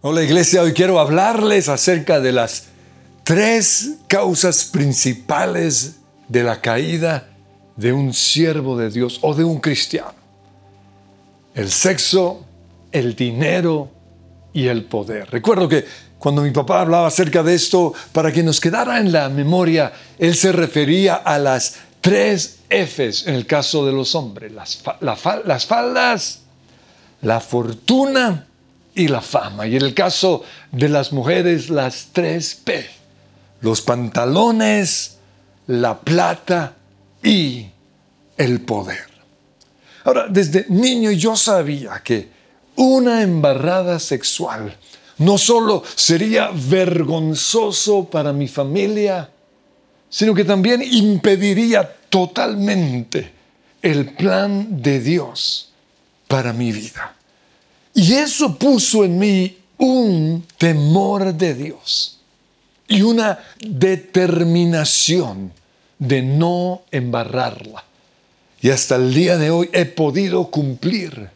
Hola iglesia, hoy quiero hablarles acerca de las tres causas principales de la caída de un siervo de Dios o de un cristiano. El sexo, el dinero y el poder. Recuerdo que cuando mi papá hablaba acerca de esto, para que nos quedara en la memoria, él se refería a las tres Fs en el caso de los hombres, las, las faldas, la fortuna y la fama. Y en el caso de las mujeres, las tres P. Los pantalones, la plata y el poder. Ahora, desde niño yo sabía que una embarrada sexual no solo sería vergonzoso para mi familia, sino que también impediría totalmente el plan de Dios para mi vida. Y eso puso en mí un temor de Dios y una determinación de no embarrarla. Y hasta el día de hoy he podido cumplir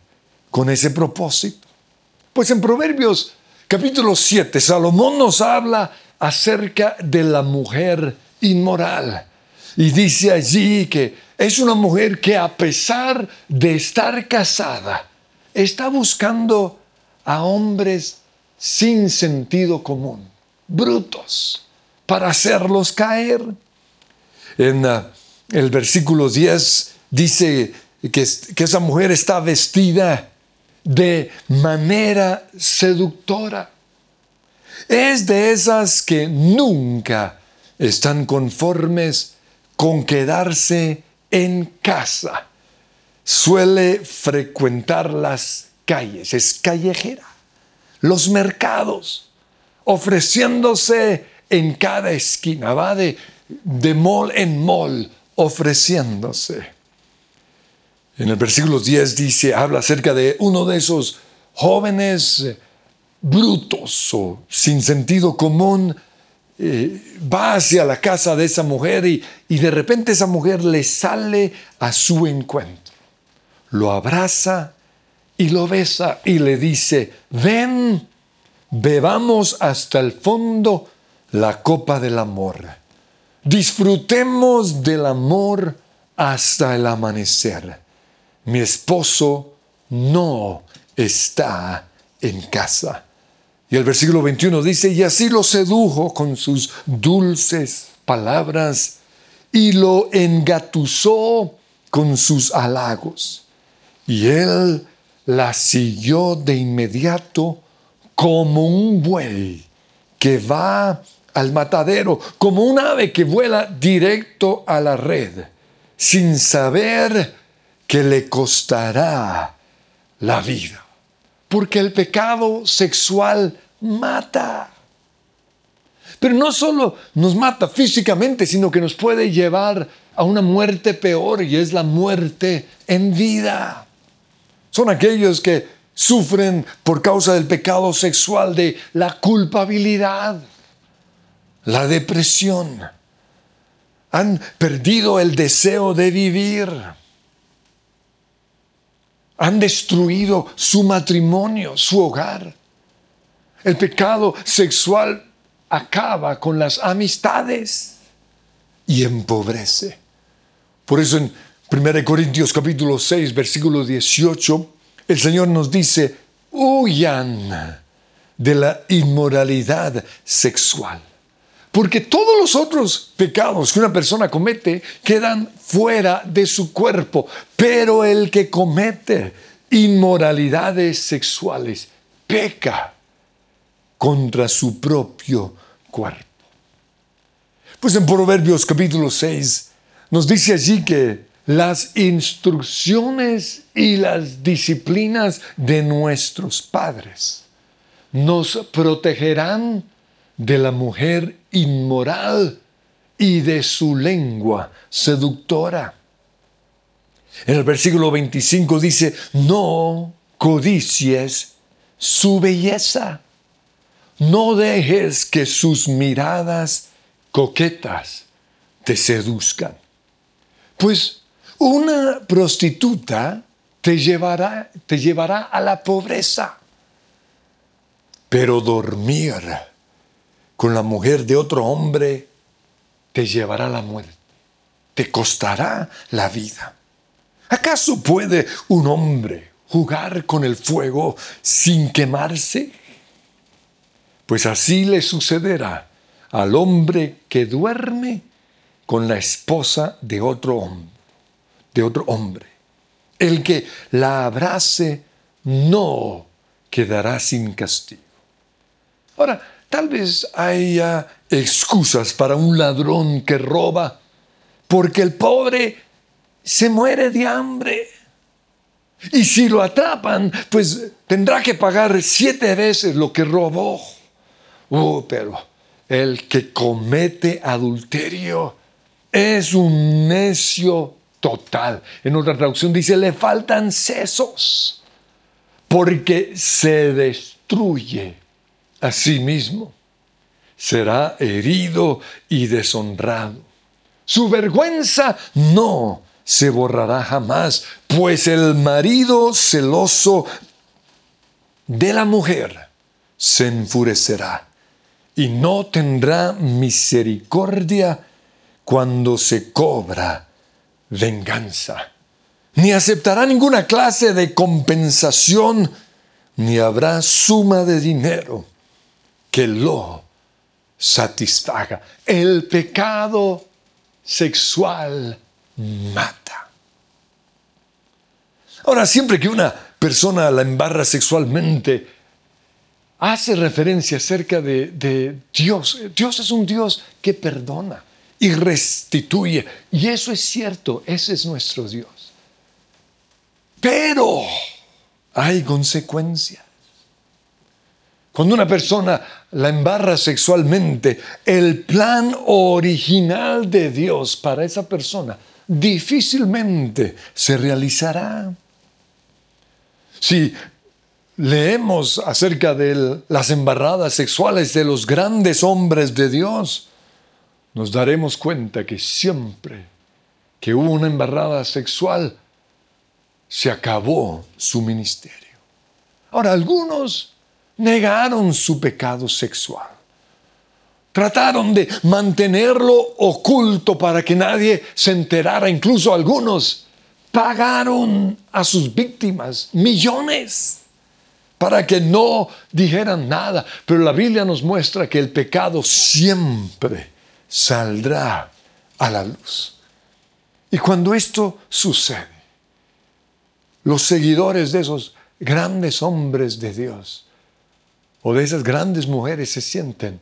con ese propósito. Pues en Proverbios capítulo 7, Salomón nos habla acerca de la mujer inmoral. Y dice allí que es una mujer que a pesar de estar casada, está buscando a hombres sin sentido común, brutos, para hacerlos caer. En uh, el versículo 10 dice que esa mujer está vestida de manera seductora. Es de esas que nunca están conformes con quedarse en casa suele frecuentar las calles, es callejera, los mercados, ofreciéndose en cada esquina, va de, de mall en mall, ofreciéndose. En el versículo 10 dice, habla acerca de uno de esos jóvenes eh, brutos o sin sentido común, eh, va hacia la casa de esa mujer y, y de repente esa mujer le sale a su encuentro lo abraza y lo besa y le dice, ven, bebamos hasta el fondo la copa del amor. Disfrutemos del amor hasta el amanecer. Mi esposo no está en casa. Y el versículo 21 dice, y así lo sedujo con sus dulces palabras y lo engatusó con sus halagos. Y él la siguió de inmediato como un buey que va al matadero, como un ave que vuela directo a la red, sin saber que le costará la vida. Porque el pecado sexual mata. Pero no solo nos mata físicamente, sino que nos puede llevar a una muerte peor y es la muerte en vida. Son aquellos que sufren por causa del pecado sexual, de la culpabilidad, la depresión. Han perdido el deseo de vivir. Han destruido su matrimonio, su hogar. El pecado sexual acaba con las amistades y empobrece. Por eso en 1 Corintios capítulo 6, versículo 18, el Señor nos dice, huyan de la inmoralidad sexual. Porque todos los otros pecados que una persona comete quedan fuera de su cuerpo, pero el que comete inmoralidades sexuales peca contra su propio cuerpo. Pues en Proverbios capítulo 6 nos dice allí que las instrucciones y las disciplinas de nuestros padres nos protegerán de la mujer inmoral y de su lengua seductora. En el versículo 25 dice, no codicies su belleza, no dejes que sus miradas coquetas te seduzcan. Pues una prostituta te llevará, te llevará a la pobreza. pero dormir con la mujer de otro hombre te llevará a la muerte, te costará la vida. ¿Acaso puede un hombre jugar con el fuego sin quemarse? Pues así le sucederá al hombre que duerme con la esposa de otro hombre, de otro hombre. El que la abrace no quedará sin castigo. Ahora, tal vez haya excusas para un ladrón que roba, porque el pobre se muere de hambre. Y si lo atrapan, pues tendrá que pagar siete veces lo que robó. Oh, pero el que comete adulterio es un necio total. En otra traducción dice, le faltan sesos, porque se destruye a sí mismo. Será herido y deshonrado. Su vergüenza no se borrará jamás, pues el marido celoso de la mujer se enfurecerá y no tendrá misericordia cuando se cobra venganza. Ni aceptará ninguna clase de compensación, ni habrá suma de dinero que lo satisfaga. El pecado sexual mata. Ahora, siempre que una persona la embarra sexualmente, hace referencia acerca de, Dios. Dios es un Dios que perdona y restituye. Y eso es cierto, ese es nuestro Dios. Pero hay consecuencias. Cuando una persona la embarra sexualmente, el plan original de Dios para esa persona difícilmente se realizará. Si leemos acerca de las embarradas sexuales de los grandes hombres de Dios, nos daremos cuenta que siempre que hubo una embarrada sexual, se acabó su ministerio. Ahora, algunos negaron su pecado sexual. Trataron de mantenerlo oculto para que nadie se enterara. Incluso algunos pagaron a sus víctimas millones para que no dijeran nada. Pero la Biblia nos muestra que el pecado siempre saldrá a la luz. Y cuando esto sucede, los seguidores de esos grandes hombres de Dios o de esas grandes mujeres se sienten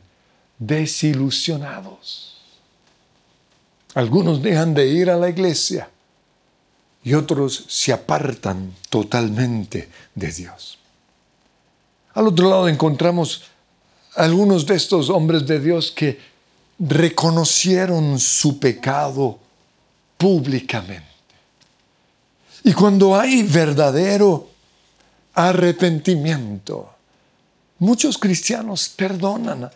desilusionados. Algunos dejan de ir a la iglesia y otros se apartan totalmente de Dios. Al otro lado encontramos algunos de estos hombres de Dios que reconocieron su pecado públicamente. Y cuando hay verdadero arrepentimiento, muchos cristianos perdonan.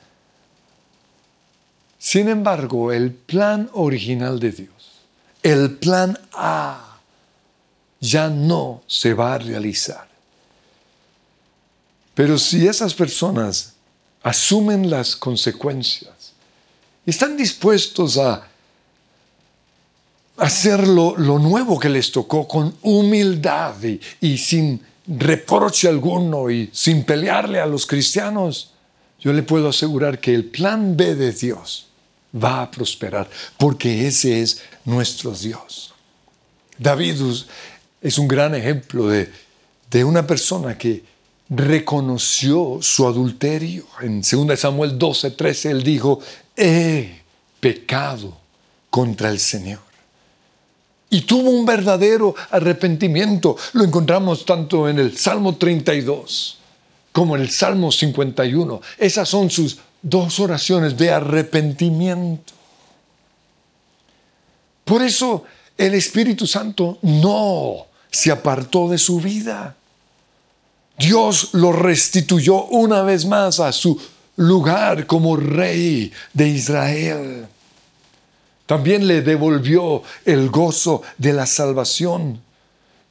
Sin embargo, el plan original de Dios, el plan A, ya no se va a realizar. Pero si esas personas asumen las consecuencias, están dispuestos a hacer lo, nuevo que les tocó con humildad y, sin reproche alguno y sin pelearle a los cristianos, yo le puedo asegurar que el plan B de Dios va a prosperar, porque ese es nuestro Dios. David es un gran ejemplo de, de una persona que reconoció su adulterio. En 2 Samuel 12, 13, él dijo, he pecado contra el Señor. Y tuvo un verdadero arrepentimiento. Lo encontramos tanto en el Salmo 32 como en el Salmo 51. Esas son sus dos oraciones de arrepentimiento. Por eso el Espíritu Santo no se apartó de su vida. Dios lo restituyó una vez más a su lugar como rey de Israel. También le devolvió el gozo de la salvación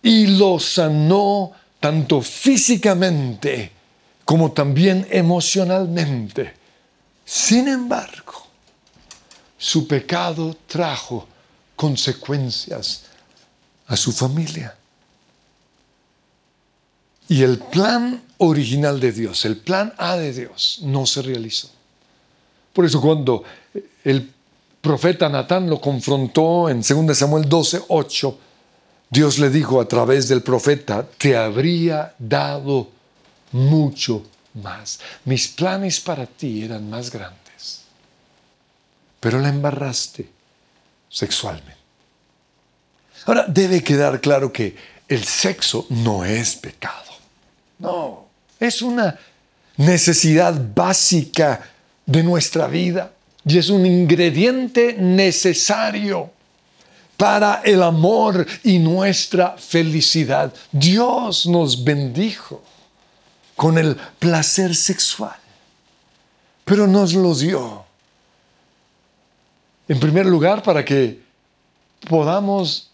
y lo sanó tanto físicamente como también emocionalmente. Sin embargo, su pecado trajo consecuencias a su familia. Y el plan original de Dios, el plan A de Dios, no se realizó. Por eso cuando el profeta Natán lo confrontó en 2 Samuel 12, 8, Dios le dijo a través del profeta, te habría dado mucho más. Mis planes para ti eran más grandes, pero la embarraste sexualmente. Ahora, debe quedar claro que el sexo no es pecado. No, es una necesidad básica de nuestra vida y es un ingrediente necesario para el amor y nuestra felicidad. Dios nos bendijo con el placer sexual, pero nos lo dio. En primer lugar, para que podamos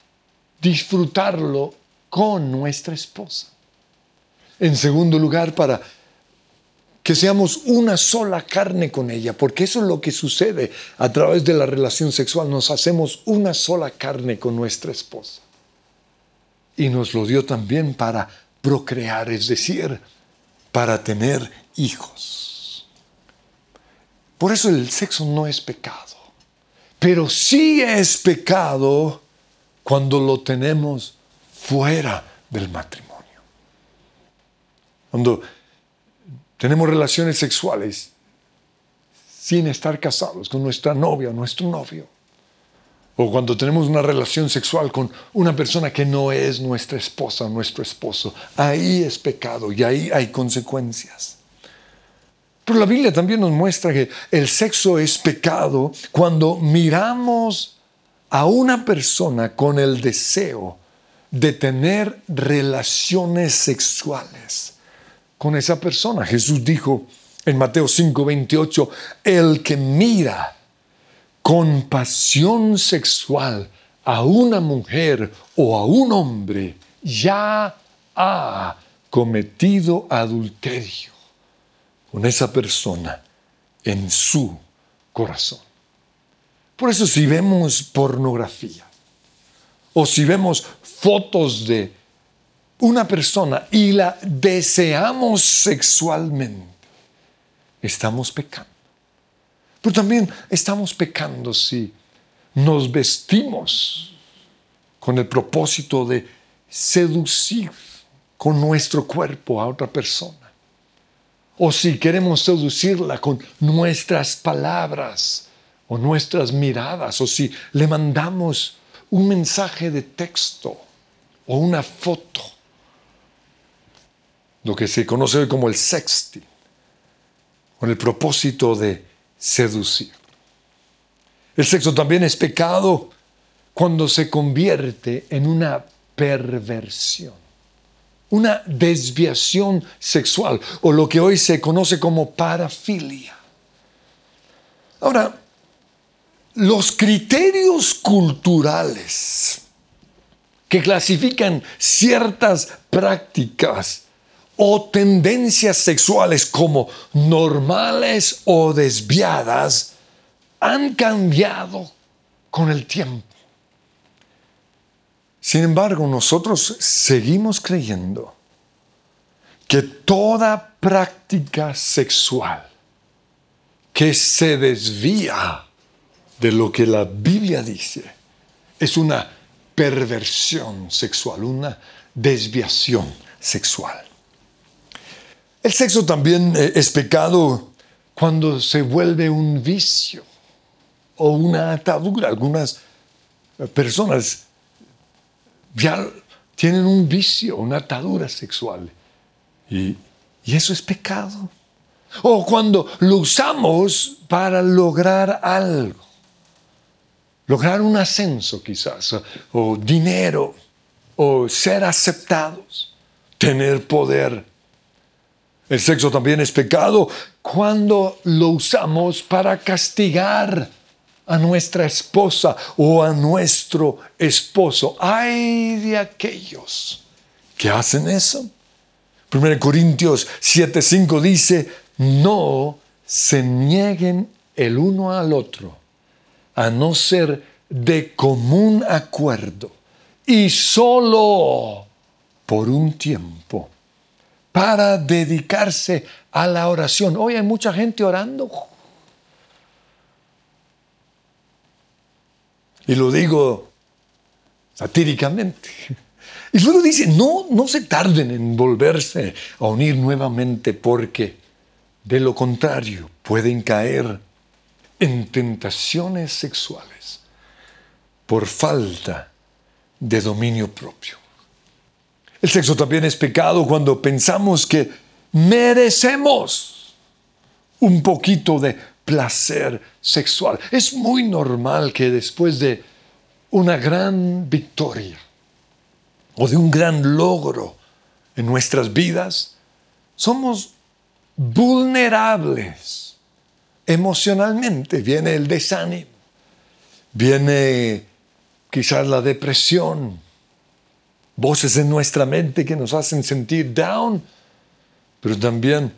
disfrutarlo con nuestra esposa. En segundo lugar, para que seamos una sola carne con ella, porque eso es lo que sucede a través de la relación sexual. Nos hacemos una sola carne con nuestra esposa. Y nos lo dio también para procrear, es decir, para tener hijos. Por eso el sexo no es pecado, pero sí es pecado cuando lo tenemos fuera del matrimonio. Cuando tenemos relaciones sexuales sin estar casados con nuestra novia o nuestro novio. O cuando tenemos una relación sexual con una persona que no es nuestra esposa o nuestro esposo. Ahí es pecado y ahí hay consecuencias. Pero la Biblia también nos muestra que el sexo es pecado cuando miramos a una persona con el deseo de tener relaciones sexuales con esa persona. Jesús dijo en Mateo 5:28, el que mira con pasión sexual a una mujer o a un hombre, ya ha cometido adulterio con esa persona en su corazón. Por eso si vemos pornografía o si vemos fotos de una persona y la deseamos sexualmente, estamos pecando. Pero también estamos pecando si nos vestimos con el propósito de seducir con nuestro cuerpo a otra persona. O si queremos seducirla con nuestras palabras o nuestras miradas, o si le mandamos un mensaje de texto o una foto lo que se conoce hoy como el sexting, con el propósito de seducir. El sexo también es pecado cuando se convierte en una perversión, una desviación sexual o lo que hoy se conoce como parafilia. Ahora, los criterios culturales que clasifican ciertas prácticas o tendencias sexuales como normales o desviadas han cambiado con el tiempo. Sin embargo, nosotros seguimos creyendo que toda práctica sexual que se desvía de lo que la Biblia dice es una perversión sexual, una desviación sexual. El sexo también eh, es pecado cuando se vuelve un vicio o una atadura. Algunas eh, personas ya tienen un vicio, una atadura sexual. Y, y eso es pecado. O cuando lo usamos para lograr algo. Lograr un ascenso quizás, o dinero, o ser aceptados, tener poder. El sexo también es pecado cuando lo usamos para castigar a nuestra esposa o a nuestro esposo. Ay de aquellos que hacen eso. 1 Corintios 7:5 dice, no se nieguen el uno al otro, a no ser de común acuerdo y solo por un tiempo para dedicarse a la oración. Hoy hay mucha gente orando. Y lo digo satíricamente. Y luego dice, no, no se tarden en volverse a unir nuevamente porque de lo contrario pueden caer en tentaciones sexuales por falta de dominio propio. El sexo también es pecado cuando pensamos que merecemos un poquito de placer sexual. Es muy normal que después de una gran victoria o de un gran logro en nuestras vidas, somos vulnerables emocionalmente. Viene el desánimo, viene quizás la depresión, voces en nuestra mente que nos hacen sentir down, pero también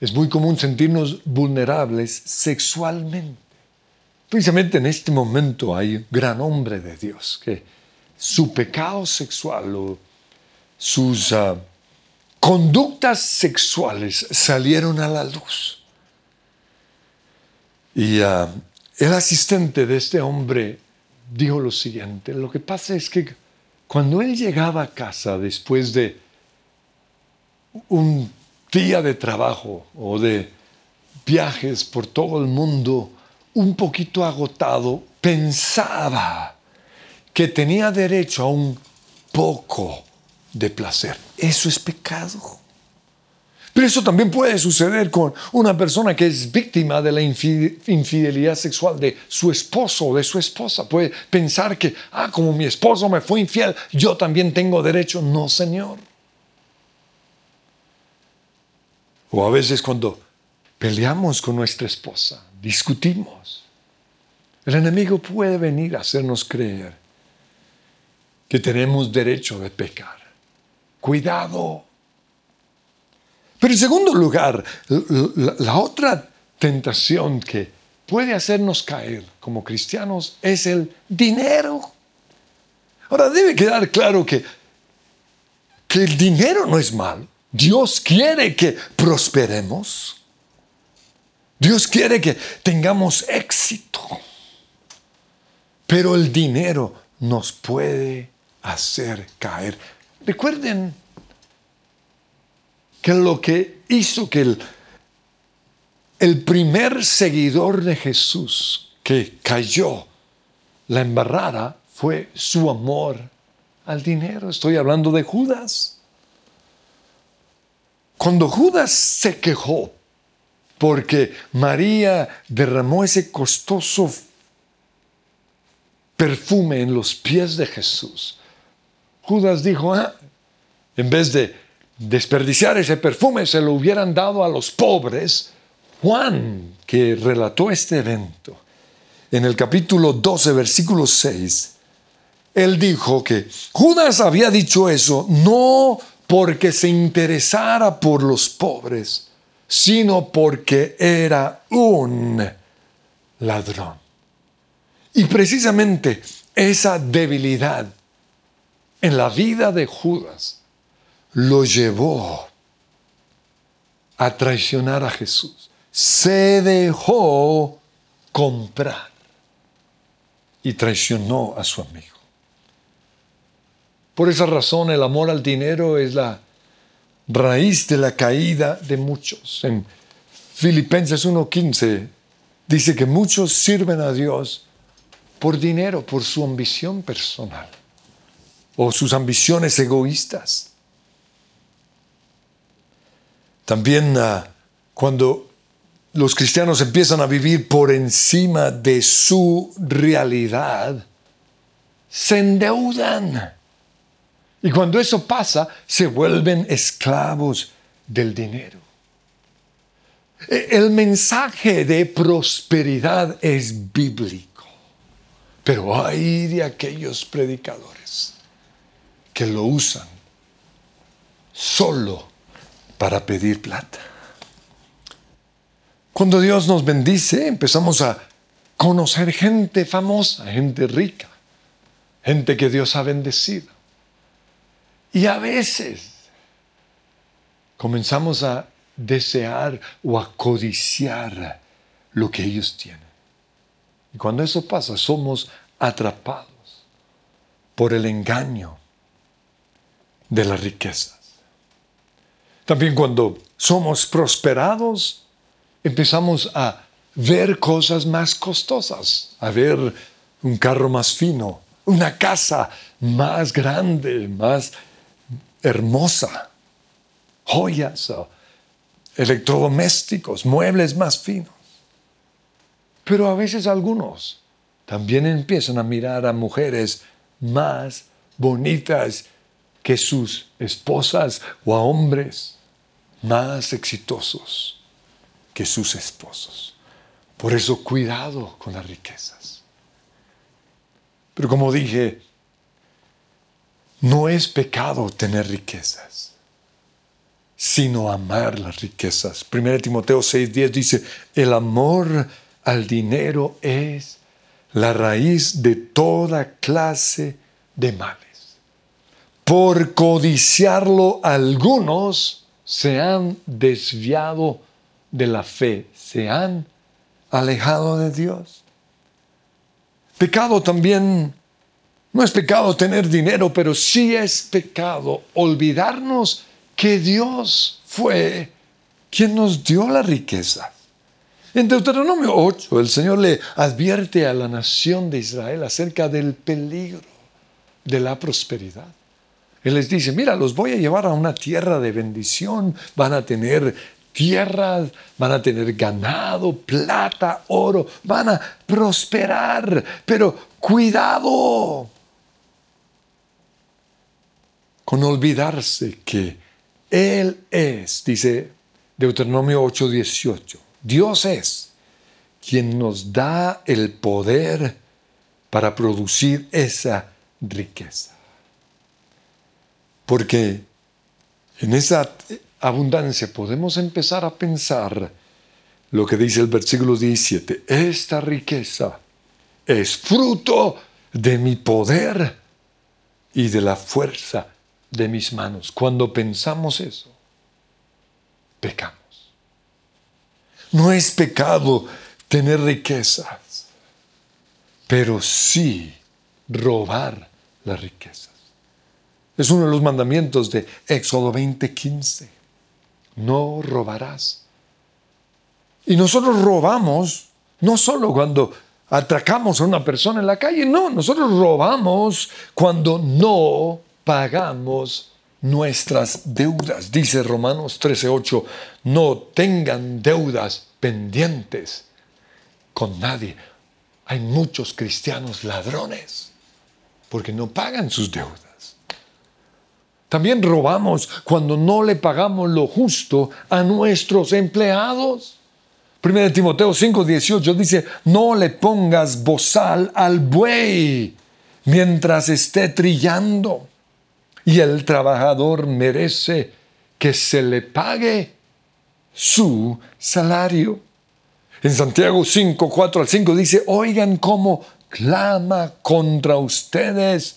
es muy común sentirnos vulnerables sexualmente. Precisamente en este momento hay un gran hombre de Dios que su pecado sexual o sus ah, conductas sexuales salieron a la luz. Y ah, el asistente de este hombre dijo lo siguiente, lo que pasa es que cuando él llegaba a casa después de un día de trabajo o de viajes por todo el mundo, un poquito agotado, pensaba que tenía derecho a un poco de placer. Eso es pecado. Pero eso también puede suceder con una persona que es víctima de la infidelidad sexual de su esposo o de su esposa. Puede pensar que, ah, como mi esposo me fue infiel, yo también tengo derecho. No, Señor. O a veces cuando peleamos con nuestra esposa, discutimos, el enemigo puede venir a hacernos creer que tenemos derecho de pecar. Cuidado. Pero en segundo lugar, la, otra tentación que puede hacernos caer como cristianos es el dinero. Ahora debe quedar claro que, que el dinero no es malo. Dios quiere que prosperemos. Dios quiere que tengamos éxito. Pero el dinero nos puede hacer caer. Recuerden que lo que hizo que el, el primer seguidor de Jesús que cayó la embarrada fue su amor al dinero. Estoy hablando de Judas. Cuando Judas se quejó porque María derramó ese costoso perfume en los pies de Jesús, Judas dijo, ah, en vez de desperdiciar ese perfume, se lo hubieran dado a los pobres. Juan, que relató este evento, en el capítulo 12, versículo 6, él dijo que Judas había dicho eso no porque se interesara por los pobres, sino porque era un ladrón. Y precisamente esa debilidad en la vida de Judas lo llevó a traicionar a Jesús. Se dejó comprar y traicionó a su amigo. Por esa razón el amor al dinero es la raíz de la caída de muchos. En Filipenses 1.15 dice que muchos sirven a Dios por dinero, por su ambición personal o sus ambiciones egoístas. También ah, cuando los cristianos empiezan a vivir por encima de su realidad, se endeudan. Y cuando eso pasa, se vuelven esclavos del dinero. E, el mensaje de prosperidad es bíblico, pero hay de aquellos predicadores que lo usan solo para pedir plata. Cuando Dios nos bendice, empezamos a conocer gente famosa, gente rica, gente que Dios ha bendecido. Y a veces comenzamos a desear o a codiciar lo que ellos tienen. Y cuando eso pasa, somos atrapados por el engaño de las riquezas. También cuando somos prosperados, empezamos a ver cosas más costosas, a ver un carro más fino, una casa más grande, más hermosa, joyas, electrodomésticos, muebles más finos. Pero a veces algunos también empiezan a mirar a mujeres más bonitas que sus esposas o a hombres más exitosos que sus esposos. Por eso cuidado con las riquezas. Pero como dije, no es pecado tener riquezas, sino amar las riquezas. 1 Timoteo 6:10 dice, el amor al dinero es la raíz de toda clase de males. Por codiciarlo algunos se han desviado de la fe, se han alejado de Dios. Pecado también, no es pecado tener dinero, pero sí es pecado olvidarnos que Dios fue quien nos dio la riqueza. En Deuteronomio 8, el Señor le advierte a la nación de Israel acerca del peligro de la prosperidad. Él les dice, mira, los voy a llevar a una tierra de bendición, van a tener tierras, van a tener ganado, plata, oro, van a prosperar, pero cuidado con olvidarse que Él es, dice Deuteronomio 8:18, Dios es quien nos da el poder para producir esa riqueza. Porque en esa abundancia podemos empezar a pensar lo que dice el versículo 17. Esta riqueza es fruto de mi poder y de la fuerza de mis manos. Cuando pensamos eso, pecamos. No es pecado tener riquezas, pero sí robar las riquezas. Es uno de los mandamientos de Éxodo 20:15. No robarás. Y nosotros robamos no solo cuando atracamos a una persona en la calle, no, nosotros robamos cuando no pagamos nuestras deudas. Dice Romanos 13:8, no tengan deudas pendientes con nadie. Hay muchos cristianos ladrones porque no pagan sus deudas. También robamos cuando no le pagamos lo justo a nuestros empleados. 1 Timoteo 5:18 dice, no le pongas bozal al buey mientras esté trillando y el trabajador merece que se le pague su salario. En Santiago 5, 4 al 5 dice, oigan cómo clama contra ustedes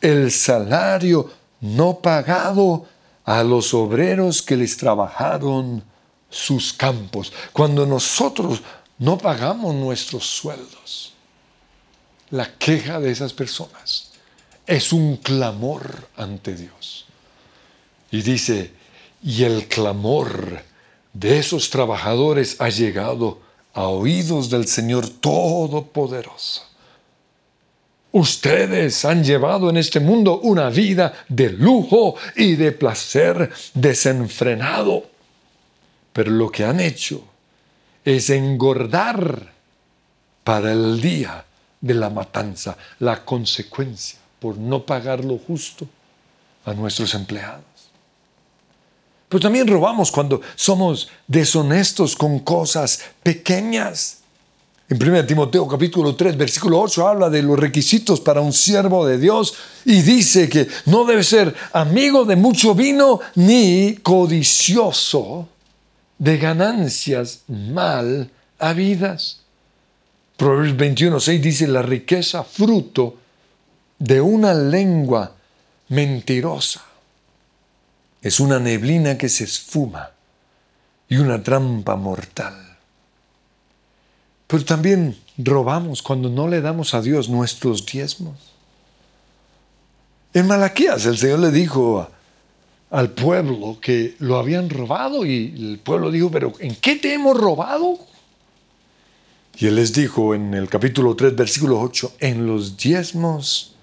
el salario no pagado a los obreros que les trabajaron sus campos. Cuando nosotros no pagamos nuestros sueldos, la queja de esas personas es un clamor ante Dios. Y dice, y el clamor de esos trabajadores ha llegado a oídos del Señor Todopoderoso. Ustedes han llevado en este mundo una vida de lujo y de placer desenfrenado, pero lo que han hecho es engordar para el día de la matanza, la consecuencia por no pagar lo justo a nuestros empleados. Pero también robamos cuando somos deshonestos con cosas pequeñas. En 1 Timoteo capítulo 3, versículo 8 habla de los requisitos para un siervo de Dios y dice que no debe ser amigo de mucho vino ni codicioso de ganancias mal habidas. Proverbios 21, 6 dice la riqueza fruto de una lengua mentirosa. Es una neblina que se esfuma y una trampa mortal. Pero también robamos cuando no le damos a Dios nuestros diezmos. En Malaquías el Señor le dijo al pueblo que lo habían robado y el pueblo dijo, pero ¿en qué te hemos robado? Y él les dijo en el capítulo 3, versículo 8, en los diezmos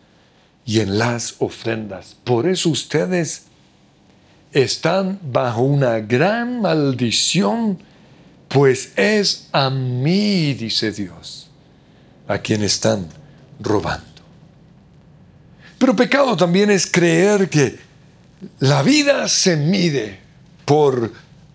y en las ofrendas. Por eso ustedes están bajo una gran maldición pues es a mí, dice Dios, a quien están robando. Pero pecado también es creer que la vida se mide por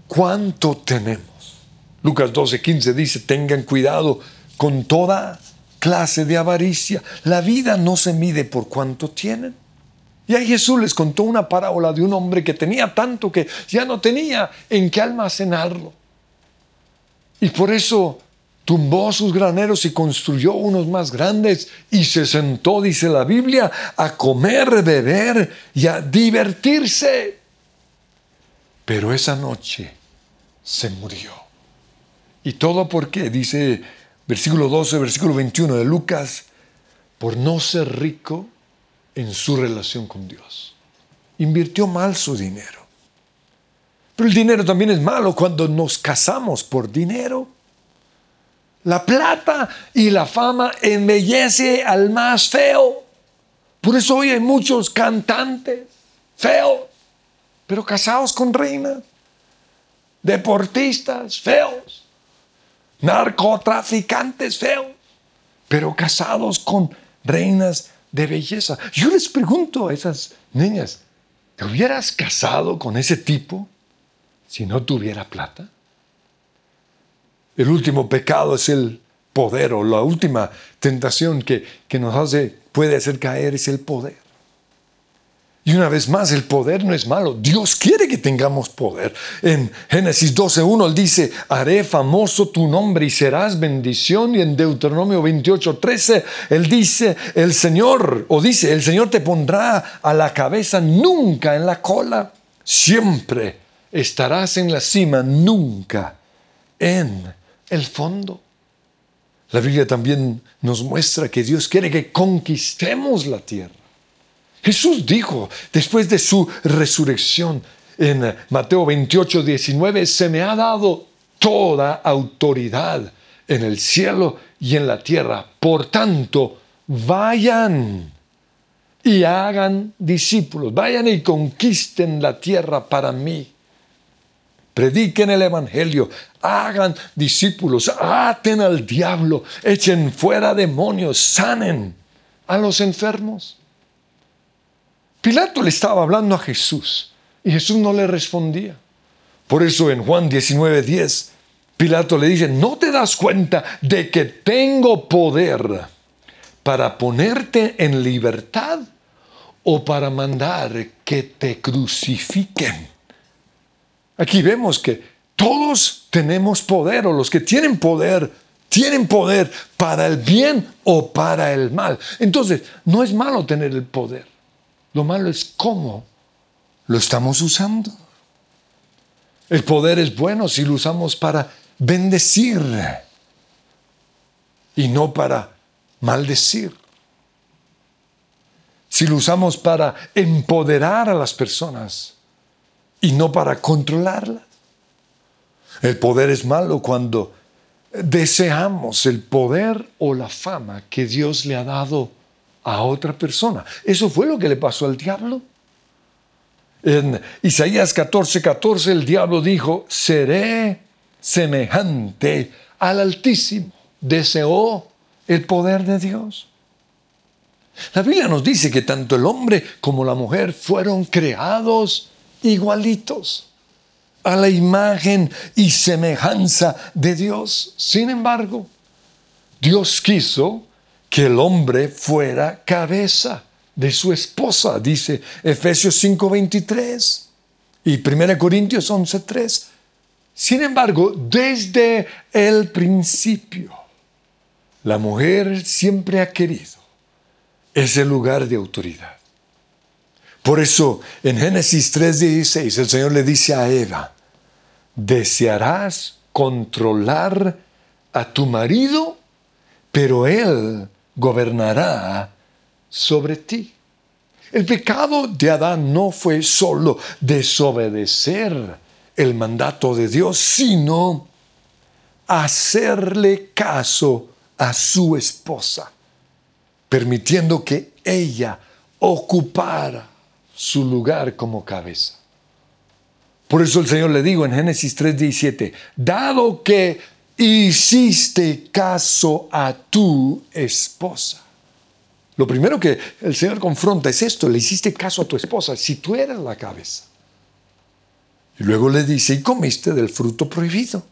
cuánto tenemos. Lucas 12, 15 dice, tengan cuidado con toda clase de avaricia. La vida no se mide por cuánto tienen. Y ahí Jesús les contó una parábola de un hombre que tenía tanto que ya no tenía en qué almacenarlo. Y por eso tumbó sus graneros y construyó unos más grandes y se sentó, dice la Biblia, a comer, beber y a divertirse. Pero esa noche se murió. ¿Y todo por qué? Dice versículo 12, versículo 21 de Lucas, por no ser rico en su relación con Dios. Invirtió mal su dinero. Pero el dinero también es malo cuando nos casamos por dinero. La plata y la fama embellece al más feo. Por eso hoy hay muchos cantantes feos, pero casados con reinas, deportistas feos, narcotraficantes feos, pero casados con reinas de belleza. Yo les pregunto a esas niñas, ¿te hubieras casado con ese tipo? Si no tuviera plata? El último pecado es el poder o la última tentación que, que nos hace, puede hacer caer es el poder. Y una vez más, el poder no es malo. Dios quiere que tengamos poder. En Génesis 12.1 Él dice, haré famoso tu nombre y serás bendición. Y en Deuteronomio 28.13 Él dice, el Señor, o dice, el Señor te pondrá a la cabeza, nunca en la cola, siempre estarás en la cima, nunca en el fondo. La Biblia también nos muestra que Dios quiere que conquistemos la tierra. Jesús dijo, después de su resurrección, en Mateo 28, 19, se me ha dado toda autoridad en el cielo y en la tierra. Por tanto, vayan y hagan discípulos, vayan y conquisten la tierra para mí prediquen el Evangelio, hagan discípulos, aten al diablo, echen fuera demonios, sanen a los enfermos. Pilato le estaba hablando a Jesús y Jesús no le respondía. Por eso en Juan 19:10, Pilato le dice, ¿no te das cuenta de que tengo poder para ponerte en libertad o para mandar que te crucifiquen? Aquí vemos que todos tenemos poder o los que tienen poder tienen poder para el bien o para el mal. Entonces, no es malo tener el poder. Lo malo es cómo lo estamos usando. El poder es bueno si lo usamos para bendecir y no para maldecir. Si lo usamos para empoderar a las personas y no para controlarlas. El poder es malo cuando deseamos el poder o la fama que Dios le ha dado a otra persona. Eso fue lo que le pasó al diablo. En Isaías 14, 14 el diablo dijo, seré semejante al Altísimo. Deseó el poder de Dios. La Biblia nos dice que tanto el hombre como la mujer fueron creados igualitos a la imagen y semejanza de Dios. Sin embargo, Dios quiso que el hombre fuera cabeza de su esposa, dice Efesios 5:23 y 1 Corintios 11:3. Sin embargo, desde el principio, la mujer siempre ha querido ese lugar de autoridad. Por eso en Génesis 3:16 el Señor le dice a Eva, desearás controlar a tu marido, pero él gobernará sobre ti. El pecado de Adán no fue solo desobedecer el mandato de Dios, sino hacerle caso a su esposa, permitiendo que ella ocupara su lugar como cabeza. Por eso el Señor le digo en Génesis 3:17, dado que hiciste caso a tu esposa. Lo primero que el Señor confronta es esto, le hiciste caso a tu esposa, si tú eras la cabeza. Y luego le dice, y comiste del fruto prohibido.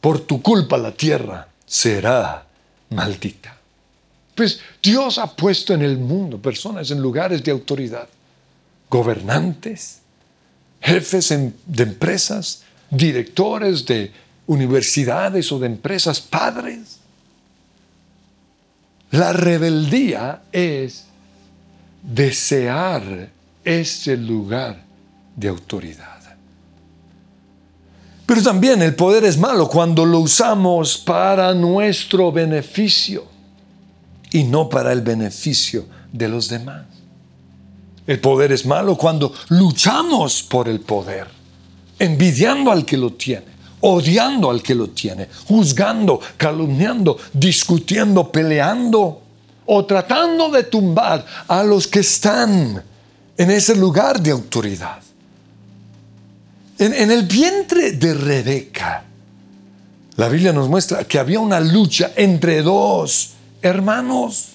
Por tu culpa la tierra será maldita. Pues Dios ha puesto en el mundo personas en lugares de autoridad, gobernantes, jefes de empresas, directores de universidades o de empresas, padres. La rebeldía es desear ese lugar de autoridad. Pero también el poder es malo cuando lo usamos para nuestro beneficio y no para el beneficio de los demás. El poder es malo cuando luchamos por el poder, envidiando al que lo tiene, odiando al que lo tiene, juzgando, calumniando, discutiendo, peleando o tratando de tumbar a los que están en ese lugar de autoridad. En, el vientre de Rebeca, la Biblia nos muestra que había una lucha entre dos hermanos.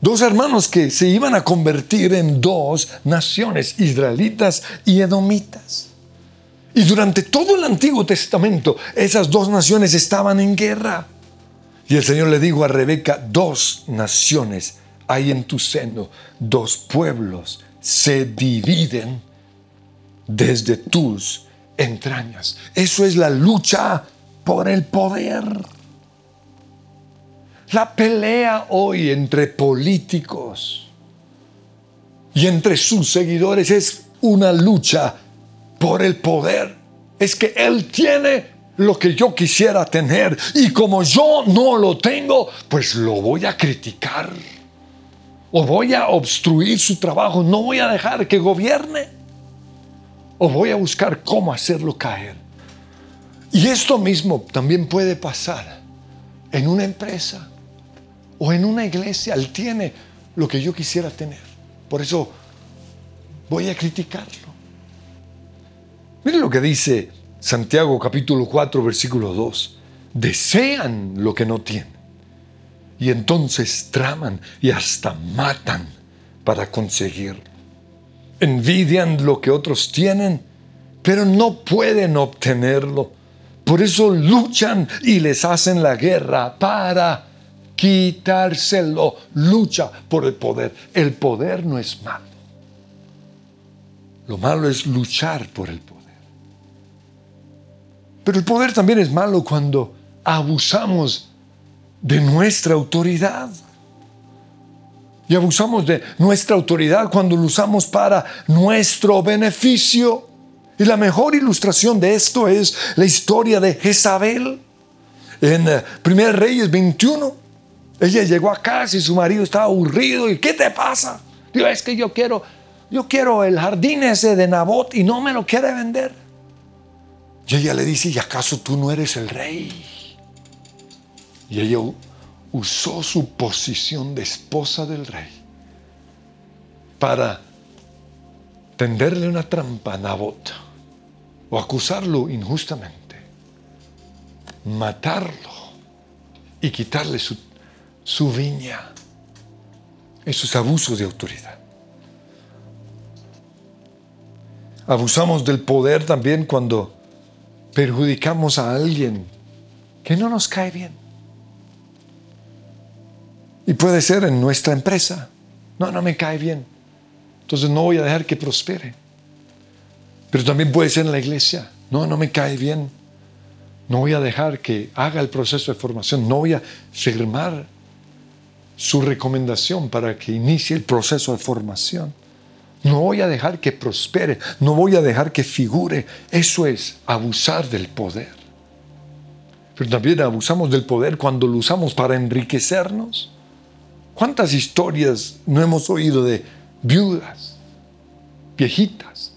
Dos hermanos que se iban a convertir en dos naciones, israelitas y edomitas. Y durante todo el Antiguo Testamento esas dos naciones estaban en guerra. Y el Señor le dijo a Rebeca, dos naciones hay en tu seno, dos pueblos se dividen desde tus entrañas. Eso es la lucha por el poder. La pelea hoy entre políticos y entre sus seguidores es una lucha por el poder. Es que Él tiene lo que yo quisiera tener y como yo no lo tengo, pues lo voy a criticar o voy a obstruir su trabajo, no voy a dejar que gobierne o voy a buscar cómo hacerlo caer. Y esto mismo también puede pasar en una empresa o en una iglesia, Él tiene lo que yo quisiera tener. Por eso voy a criticarlo. Miren lo que dice Santiago capítulo 4 versículo 2. Desean lo que no tienen. Y entonces traman y hasta matan para conseguirlo. Envidian lo que otros tienen, pero no pueden obtenerlo. Por eso luchan y les hacen la guerra para quitárselo. Lucha por el poder. El poder no es malo. Lo malo es luchar por el poder. Pero el poder también es malo cuando abusamos de nuestra autoridad. Y abusamos de nuestra autoridad cuando lo usamos para nuestro beneficio. Y la mejor ilustración de esto es la historia de Jezabel en 1 eh, Reyes 21. Ella llegó a casa y su marido estaba aburrido. ¿Y qué te pasa? Digo, es que yo quiero, yo quiero el jardín ese de Nabot y no me lo quiere vender. Y ella le dice, ¿y acaso tú no eres el rey? Y ella usó su posición de esposa del rey para tenderle una trampa a Nabot o acusarlo injustamente, matarlo y quitarle su su viña, esos abusos de autoridad. Abusamos del poder también cuando perjudicamos a alguien que no nos cae bien. Y puede ser en nuestra empresa. No, no me cae bien. Entonces no voy a dejar que prospere. Pero también puede ser en la iglesia. No, no me cae bien. No voy a dejar que haga el proceso de formación. No voy a firmar su recomendación para que inicie el proceso de formación. No voy a dejar que prospere. No voy a dejar que figure. Eso es abusar del poder. Pero también abusamos del poder cuando lo usamos para enriquecernos. ¿Cuántas historias no hemos oído de viudas, viejitas,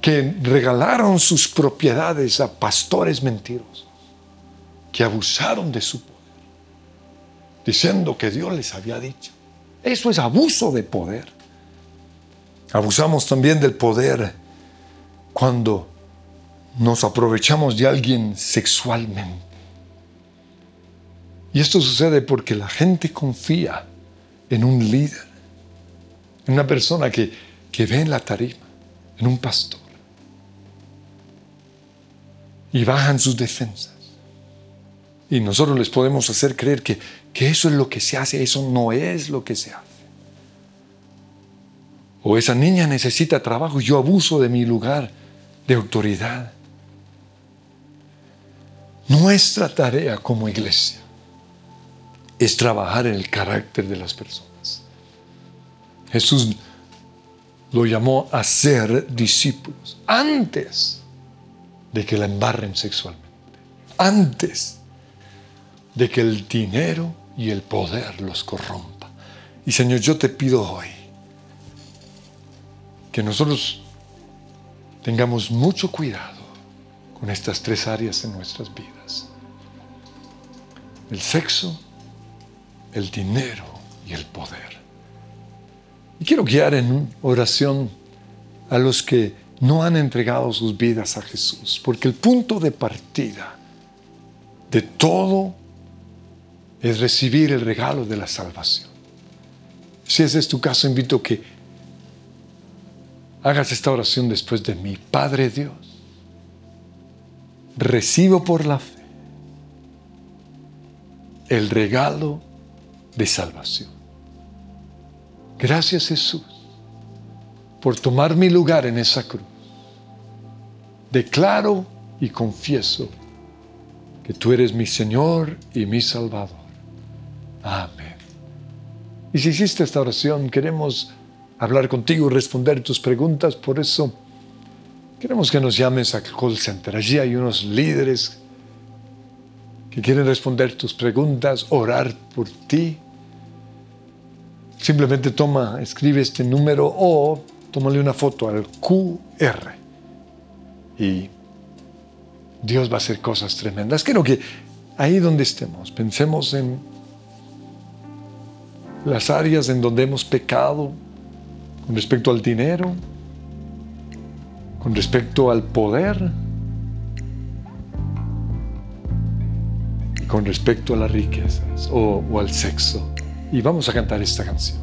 que regalaron sus propiedades a pastores mentirosos, que abusaron de su poder, diciendo que Dios les había dicho? Eso es abuso de poder. Abusamos también del poder cuando nos aprovechamos de alguien sexualmente. Y esto sucede porque la gente confía en un líder, en una persona que, que ve en la tarima, en un pastor. Y bajan sus defensas. Y nosotros les podemos hacer creer que, que eso es lo que se hace, eso no es lo que se hace. O esa niña necesita trabajo, yo abuso de mi lugar de autoridad. Nuestra tarea como iglesia es trabajar en el carácter de las personas. Jesús lo llamó a ser discípulos antes de que la embarren sexualmente, antes de que el dinero y el poder los corrompa. Y Señor, yo te pido hoy que nosotros tengamos mucho cuidado con estas tres áreas en nuestras vidas. El sexo, el dinero y el poder. Y quiero guiar en oración a los que no han entregado sus vidas a Jesús, porque el punto de partida de todo es recibir el regalo de la salvación. Si ese es tu caso, invito a que hagas esta oración después de mí. Padre Dios, recibo por la fe el regalo de salvación. Gracias Jesús por tomar mi lugar en esa cruz. Declaro y confieso que tú eres mi Señor y mi Salvador. Amén. Y si hiciste esta oración, queremos hablar contigo y responder tus preguntas. Por eso queremos que nos llames a call center. Allí hay unos líderes que quieren responder tus preguntas, orar por ti. Simplemente toma, escribe este número o tómale una foto al QR y Dios va a hacer cosas tremendas. Quiero que ahí donde estemos, pensemos en las áreas en donde hemos pecado con respecto al dinero, con respecto al poder, con respecto a las riquezas o, o al sexo. Y vamos a cantar esta canción.